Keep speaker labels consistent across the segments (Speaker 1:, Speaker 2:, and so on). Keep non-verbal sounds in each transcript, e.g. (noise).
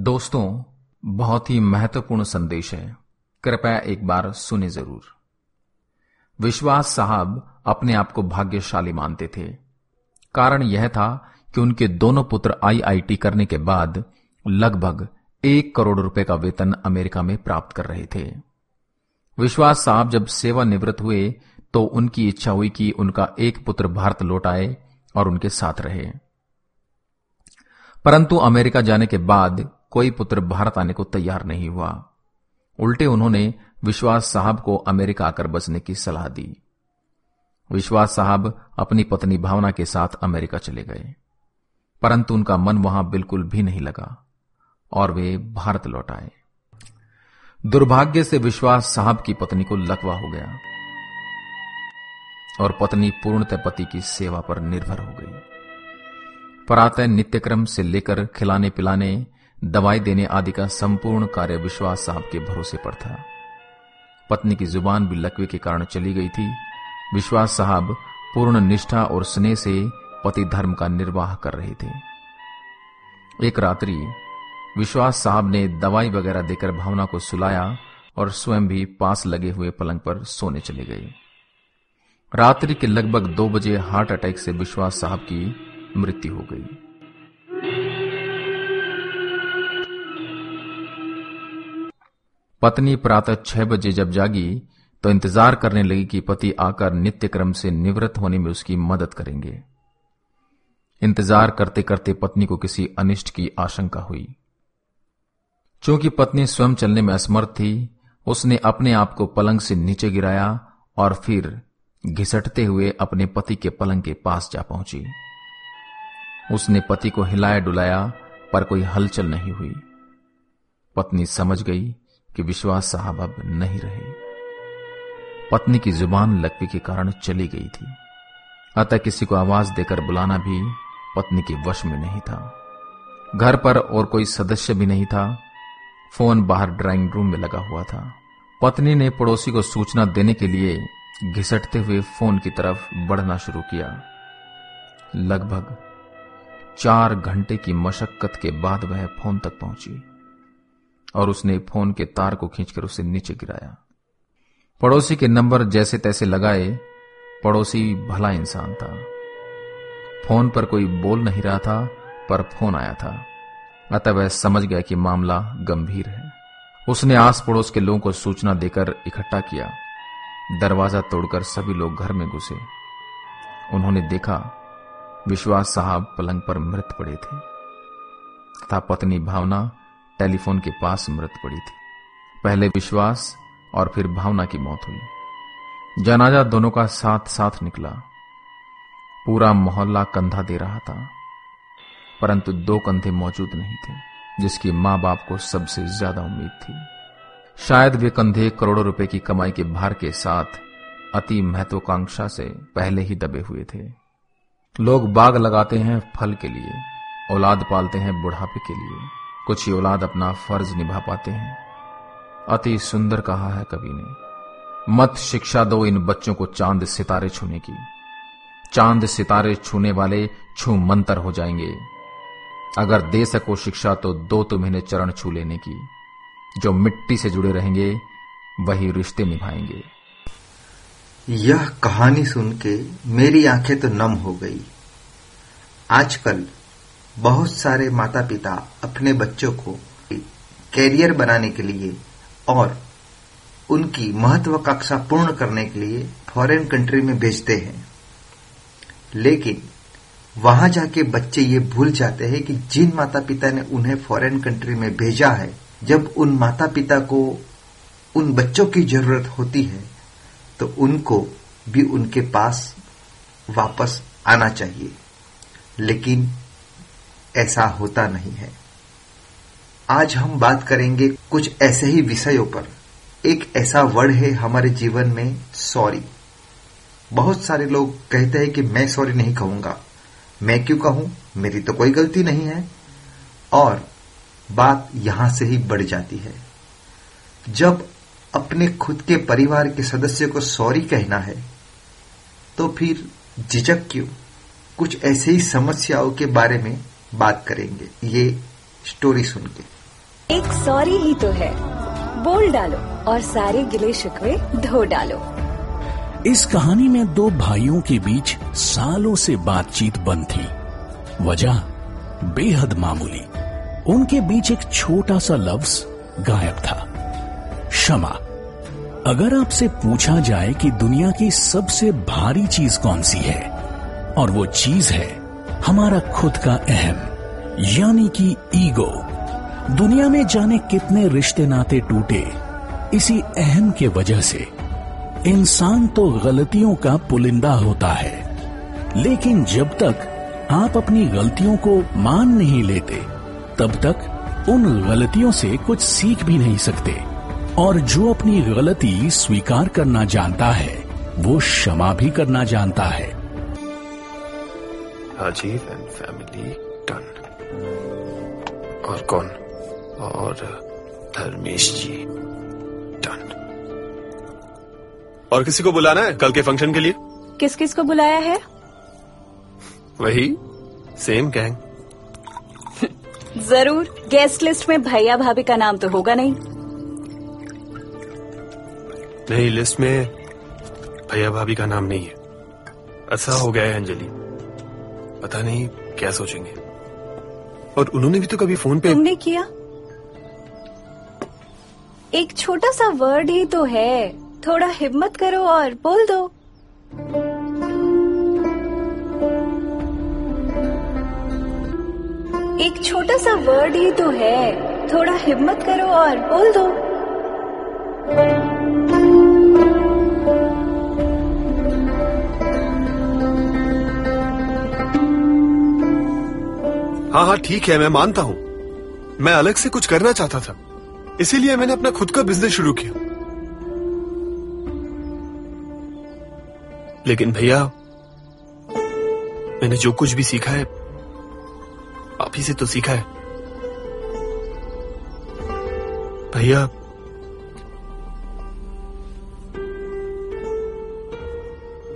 Speaker 1: दोस्तों, बहुत ही महत्वपूर्ण संदेश है। कृपया एक बार सुने ज़रूर। विश्वास साहब अपने आप को भाग्यशाली मानते थे। कारण यह था कि उनके दोनों पुत्र आईआईटी करने के बाद लगभग एक करोड़ रुपए का वेतन अमेरिका में प्राप्त कर रहे थे। विश्वास साहब जब सेवानिवृत्त हुए तो उनकी इच्छा हुई कि उनका एक पुत्र भारत लौट आए और उनके साथ रहे। परंतु अमेरिका जाने के बाद कोई पुत्र भारत आने को तैयार नहीं हुआ। उल्टे उन्होंने विश्वास साहब को अमेरिका आकर बसने की सलाह दी। विश्वास साहब अपनी पत्नी भावना के साथ अमेरिका चले गए। परंतु उनका मन वहाँ बिल्कुल भी नहीं लगा और वे भारत लौट आए। दुर्भाग्य से विश्वास साहब की पत्नी को लकवा हो गया और पत्नी पूर्णतः पति की सेवा पर निर्भर हो गई। प्रातः नित्यक्रम से लेकर खिलाने पिलाने दवाई देने आदि का संपूर्ण कार्य विश्वास साहब के भरोसे पर था। पत्नी की ज़ुबान भी लकवे के कारण चली गई थी। विश्वास साहब पूर्ण निष्ठा और स्नेह से पति धर्म का निर्वाह कर रहे थे। एक रात्रि विश्वास साहब ने दवाई वगैरह देकर भावना को सुलाया और स्वयं भी पास लगे हुए पलंग पर सोने चले गए। रात्रि के लगभग दो बजे हार्ट अटैक से विश्वास साहब की मृत्यु हो गई। पत्नी प्रातः छह बजे जब जागी तो इंतज़ार करने लगी कि पति आकर नित्य क्रम से निवृत्त होने में उसकी मदद करेंगे। इंतज़ार करते करते पत्नी को किसी अनिष्ट की आशंका हुई। चूँकि पत्नी स्वयं चलने में असमर्थ थी, उसने अपने आप को पलंग से नीचे गिराया और फिर घिसटते हुए अपने पति के पलंग के पास जा पहुँची। उसने पति को हिलाया डुलाया, पर कोई हलचल नहीं हुई। पत्नी समझ गई कि विश्वास साहब अब नहीं रहे। पत्नी की ज़ुबान लकवी के कारण चली गई थी। अतः किसी को आवाज़ देकर बुलाना भी पत्नी के वश में नहीं था। घर पर और कोई सदस्य भी नहीं था। फ़ोन बाहर ड्राइंग रूम में लगा हुआ था। पत्नी ने पड़ोसी को सूचना देने के लिए घिसटते हुए फ़ोन की तरफ़ बढ़ना शुरू किया। लगभग चार घंटे की मशक्कत के बाद वह फ़ोन तक पहुँची। और उसने फ़ोन के तार को खींचकर उसे नीचे गिराया। पड़ोसी के नंबर जैसे तैसे लगाए, पड़ोसी भला इंसान था। फ़ोन पर कोई बोल नहीं रहा था, पर फ़ोन आया था। अतः वह समझ गया कि मामला गंभीर है। उसने आस पड़ोस के लोगों को सूचना देकर इकट्ठा किया। दरवाज़ा तोड़कर सभी लोग घर में घुसे। उन्होंने देखा, विश्वास साहब पलंग पर मृत पड़े थे। तथा पत्नी भावना टेलीफोन के पास मृत पड़ी थी। पहले विश्वास और फिर भावना की मौत हुई। जनाजा दोनों का साथ साथ निकला। पूरा मोहल्ला कंधा दे रहा था, परंतु दो कंधे मौजूद नहीं थे, जिसकी माँ बाप को सबसे ज़्यादा उम्मीद थी। शायद वे कंधे करोड़ों रुपए की कमाई के भार के साथ अति महत्वाकांक्षा से पहले ही दबे हुए थे। लोग बाग लगाते हैं फल के लिए, औलाद पालते हैं बुढ़ापे के लिए। कुछ ही औलाद अपना फ़र्ज़ निभा पाते हैं। अति सुंदर कहा है कवि ने, मत शिक्षा दो इन बच्चों को चाँद सितारे छूने की। चाँद सितारे छूने वाले छू मंतर हो जाएँगे। अगर दे सको शिक्षा तो दो तुम्हें चरण छू लेने की। जो मिट्टी से जुड़े रहेंगे, वही रिश्ते निभाएँगे।
Speaker 2: यह कहानी सुन के मेरी आँखें तो नम हो गई। आजकल बहुत सारे माता पिता अपने बच्चों को कैरियर बनाने के लिए और उनकी महत्वाकांक्षा पूर्ण करने के लिए फॉरेन कंट्री में भेजते हैं। लेकिन वहाँ जाके बच्चे ये भूल जाते हैं कि जिन माता पिता ने उन्हें फॉरेन कंट्री में भेजा है, जब उन माता पिता को उन बच्चों की ज़रूरत होती है तो उनको भी उनके पास वापस आना चाहिए। लेकिन ऐसा होता नहीं है। आज हम बात करेंगे कुछ ऐसे ही विषयों पर। एक ऐसा वर्ड है हमारे जीवन में सॉरी बहुत सारे लोग कहते हैं कि मैं सॉरी नहीं कहूँगा। मैं क्यों कहूँ? मेरी तो कोई गलती नहीं है। और बात यहाँ से ही बढ़ जाती है। जब अपने खुद के परिवार के सदस्य को सॉरी कहना है तो फिर झिझक क्यों? कुछ ऐसे ही समस्याओं के बारे में बात करेंगे। ये स्टोरी सुन के।
Speaker 3: एक सॉरी ही तो है। बोल डालो और सारे गिले शिकवे धो डालो।
Speaker 4: इस कहानी में दो भाइयों के बीच सालों से बातचीत बंद थी। वजह बेहद मामूली। उनके बीच एक छोटा सा लफ्ज गायब था। क्षमा अगर आपसे पूछा जाए कि दुनिया की सबसे भारी चीज़ कौन सी है और वो चीज़ है हमारा खुद का अहम, यानी कि ईगो। दुनिया में जाने कितने रिश्ते नाते टूटे, इसी अहम के वजह से। इंसान तो गलतियों का पुलिंदा होता है, लेकिन जब तक आप अपनी गलतियों को मान नहीं लेते, तब तक उन गलतियों से कुछ सीख भी नहीं सकते। और जो अपनी गलती स्वीकार करना जानता है, वो क्षमा भी करना जानता है।
Speaker 5: राजीव एंड फैमिली टन और कौन? और धर्मेश जी डन और किसी को बुलाना है कल के फ़ंक्शन के लिए?
Speaker 3: किस किस को बुलाया है?
Speaker 5: वही सेम गैंग
Speaker 3: ज़रूर गेस्ट लिस्ट में भैया भाभी का नाम तो होगा नहीं।
Speaker 5: नहीं लिस्ट में भैया भाभी का नाम नहीं है। ऐसा हो गया है अंजलि। पता नहीं क्या सोचेंगे। और उन्होंने भी तो कभी फ़ोन पे
Speaker 3: तुमने किया? एक छोटा सा वर्ड ही तो है। थोड़ा हिम्मत करो और बोल दो। एक छोटा सा वर्ड ही तो है। थोड़ा हिम्मत करो और बोल दो।
Speaker 5: हाँ हाँ ठीक है, मैं मानता हूँ। मैं अलग से कुछ करना चाहता था। इसीलिए मैंने अपना खुद का बिज़नेस शुरू किया। लेकिन भैया, मैंने जो कुछ भी सीखा है, आप ही से तो सीखा है। भैया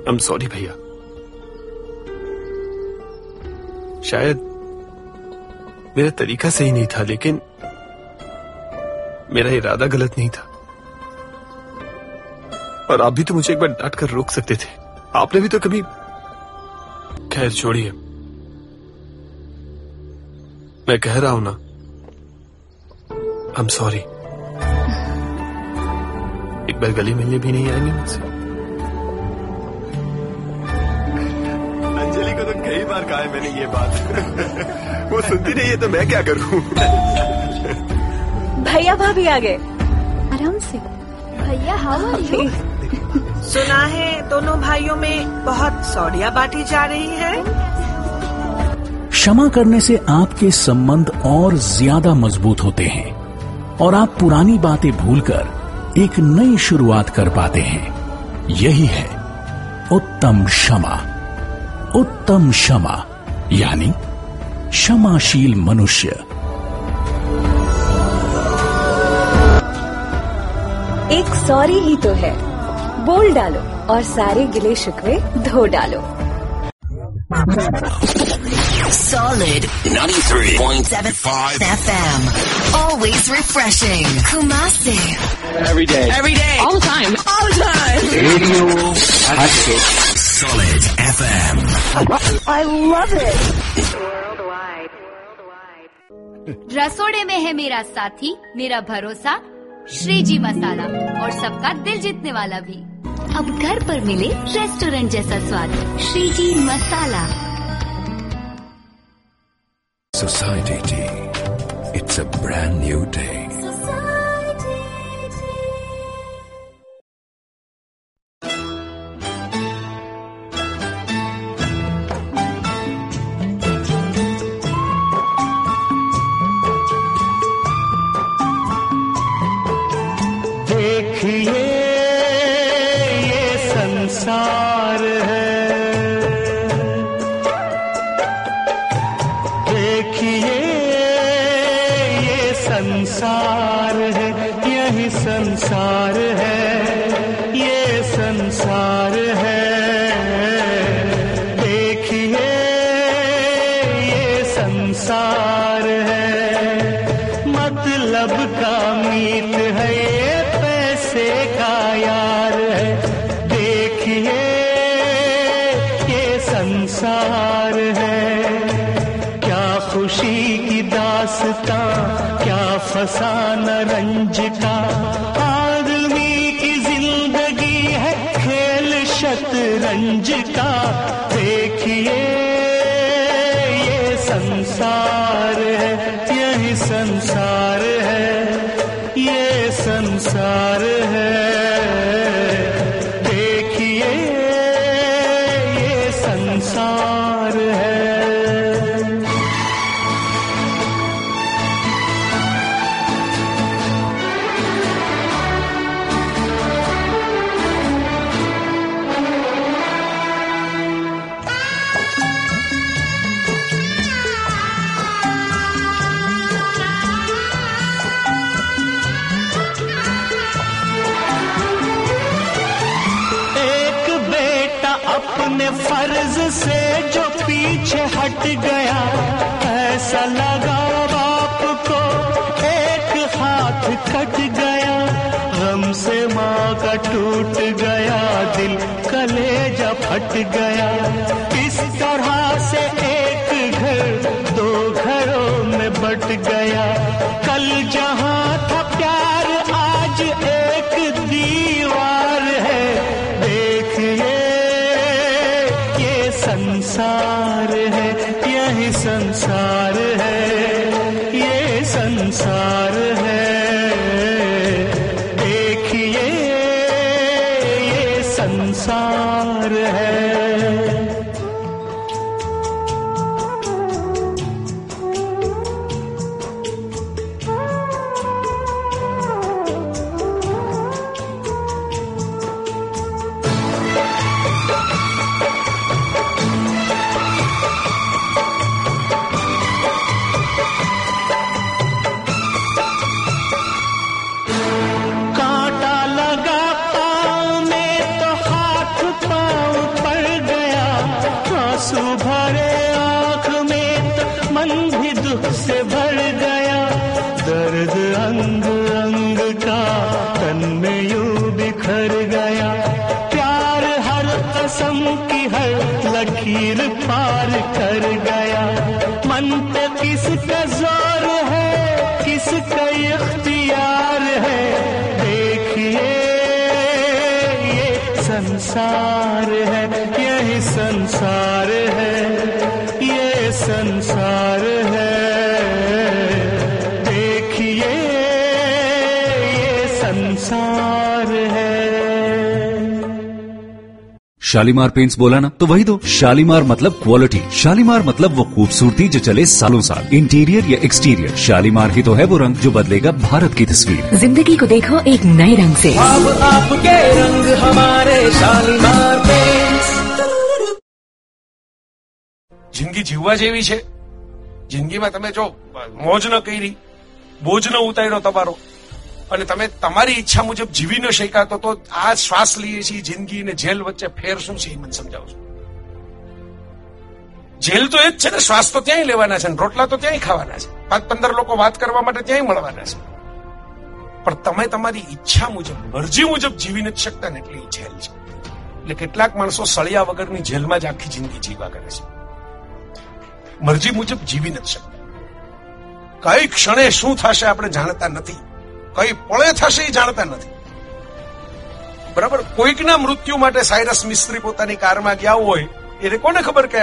Speaker 5: आई एम सॉरी भैया। शायद मेरा तरीका सही नहीं था, लेकिन मेरा इरादा गलत नहीं था। और आप भी तो मुझे एक बार डांट कर रोक सकते थे। आपने भी तो कभी खैर छोड़िए मैं कह रहा हूँ ना आई एम सॉरी एक बार गली मिलने भी नहीं आएँगे मुझसे। बार कहा है मैंने ये बात। (laughs) वो सुनती नहीं है तो मैं क्या करूँ?
Speaker 3: भैया भाभी आ गए। आराम से।
Speaker 6: भैया हाउ आर यू
Speaker 7: सुना है दोनों भाइयों में बहुत सौड़िया बांटी जा रही है।
Speaker 4: क्षमा करने से आपके संबंध और ज़्यादा मज़बूत होते हैं और आप पुरानी बातें भूलकर एक नई शुरुआत कर पाते हैं। यही है उत्तम क्षमा। उत्तम क्षमा यानी क्षमाशील मनुष्य
Speaker 3: एक सॉरी ही तो है बोल डालो और सारे गिले शिकवे धो डालो
Speaker 8: Solid 93.75 FM. Always refreshing. Kumasi.
Speaker 9: Every day.
Speaker 8: Every day.
Speaker 9: All the time.
Speaker 8: All the time.
Speaker 9: Radio Hatchet.
Speaker 8: Solid FM.
Speaker 3: I love it.
Speaker 10: रसोड़े में है मेरा साथी मेरा भरोसा श्रीजी मसाला और सबका दिल जीतने वाला भी अब घर पर मिले रेस्टोरेंट जैसा स्वाद Shreeji masala
Speaker 11: society. It's a brand new day.
Speaker 12: संसार है। क्या खुशी की दासता क्या फसाना रंज का। अपने फ़र्ज़ से जो पीछे हट गया, ऐसा लगा बाप को एक हाथ कट गया। गम से माँ का टूट गया, दिल कलेजा फट गया। इस तरह से एक घर दो घरों में बट गया। मन भी दुख से भर गया। दर्द अंग अंग का तन में यूँ बिखर गया। प्यार हर कसम की हर लकीर पार कर गया। मन पे किसका ज़ोर है? किसका इख्तियार है? देखिए, ये संसार है, यही संसार है
Speaker 13: शालीमार पेंट्स बोला ना तो वही दो शालीमार मतलब क्वालिटी शालीमार मतलब वो खूबसूरती जो चले सालों साल इंटीरियर या एक्सटीरियर शालीमार ही तो है वो रंग जो बदलेगा भारत की तस्वीर
Speaker 14: जिंदगी को देखो एक नए रंग से
Speaker 15: अब आपके रंग हमारे शालीमार पेंट्स
Speaker 16: જિંદગી જીવવા જેવી છે જિંદગીમાં તમે જો મોજ ન કરી બોજ ન ઉતાર્યો તમારો અને તમે તમારી ઈચ્છા મુજબ જીવી ન શકાતો તો આ શ્વાસ લઈએ છીએ જિંદગી અને જેલ વચ્ચે ફેર શું છે એ મને સમજાવજો જેલ તો એ જ છે ને, શ્વાસ તો ત્યાંય લેવાના છે ને, રોટલા તો ત્યાંય ખાવાના છે. પાંચ પંદર લોકો વાત કરવા માટે ત્યાંય મળવાના છે. પણ તમે તમારી ઈચ્છા મુજબ મરજી મુજબ જીવી નથી શકતા ને એટલી જેલ છે. એટલે કેટલાક માણસો સળિયા વગરની જેલમાં જ આખી જિંદગી જીવા કરે છે. મરજી મુજબ જીવી નથી શકતા. કઈ ક્ષણે શું થશે આપણે જાણતા નથી. કઈ પળે થશે એ જાણતા નથી. બરાબર? કોઈકના મૃત્યુ માટે સાયરસ મિસ્ત્રી પોતાની કારમાં ગયા હોય, એને કોને ખબર કે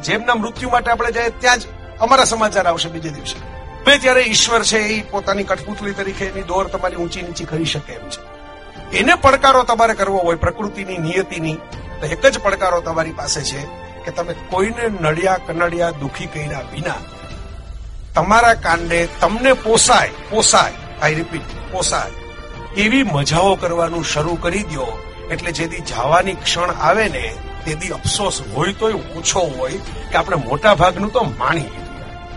Speaker 16: જેમના મૃત્યુ માટે આપણે જાય ત્યાં જ અમારા સમાચાર આવશે બીજે દિવસે. બે ત્યારે ઈશ્વર છે એ પોતાની કઠપુતળી તરીકે એની દોર તમારી ઊંચી નીચી કરી શકે એમ છે. એને પડકારો તમારે કરવો હોય, પ્રકૃતિની નિયતિની, તો એક જ પડકારો તમારી પાસે છે કે તમે કોઈને નડિયા કનડિયા દુખી કર્યા વિના તમારા કાંડે તમને પોસાય પોસાય. આઈ રિપીટ પોસાય એવી મજાઓ કરવાનું શરૂ કરી દો એટલે જેથી જવાની ક્ષણ આવે ને તેથી અફસોસ હોય તોય ઓછો હોય કે આપણે મોટા ભાગનું તો માણી લીધું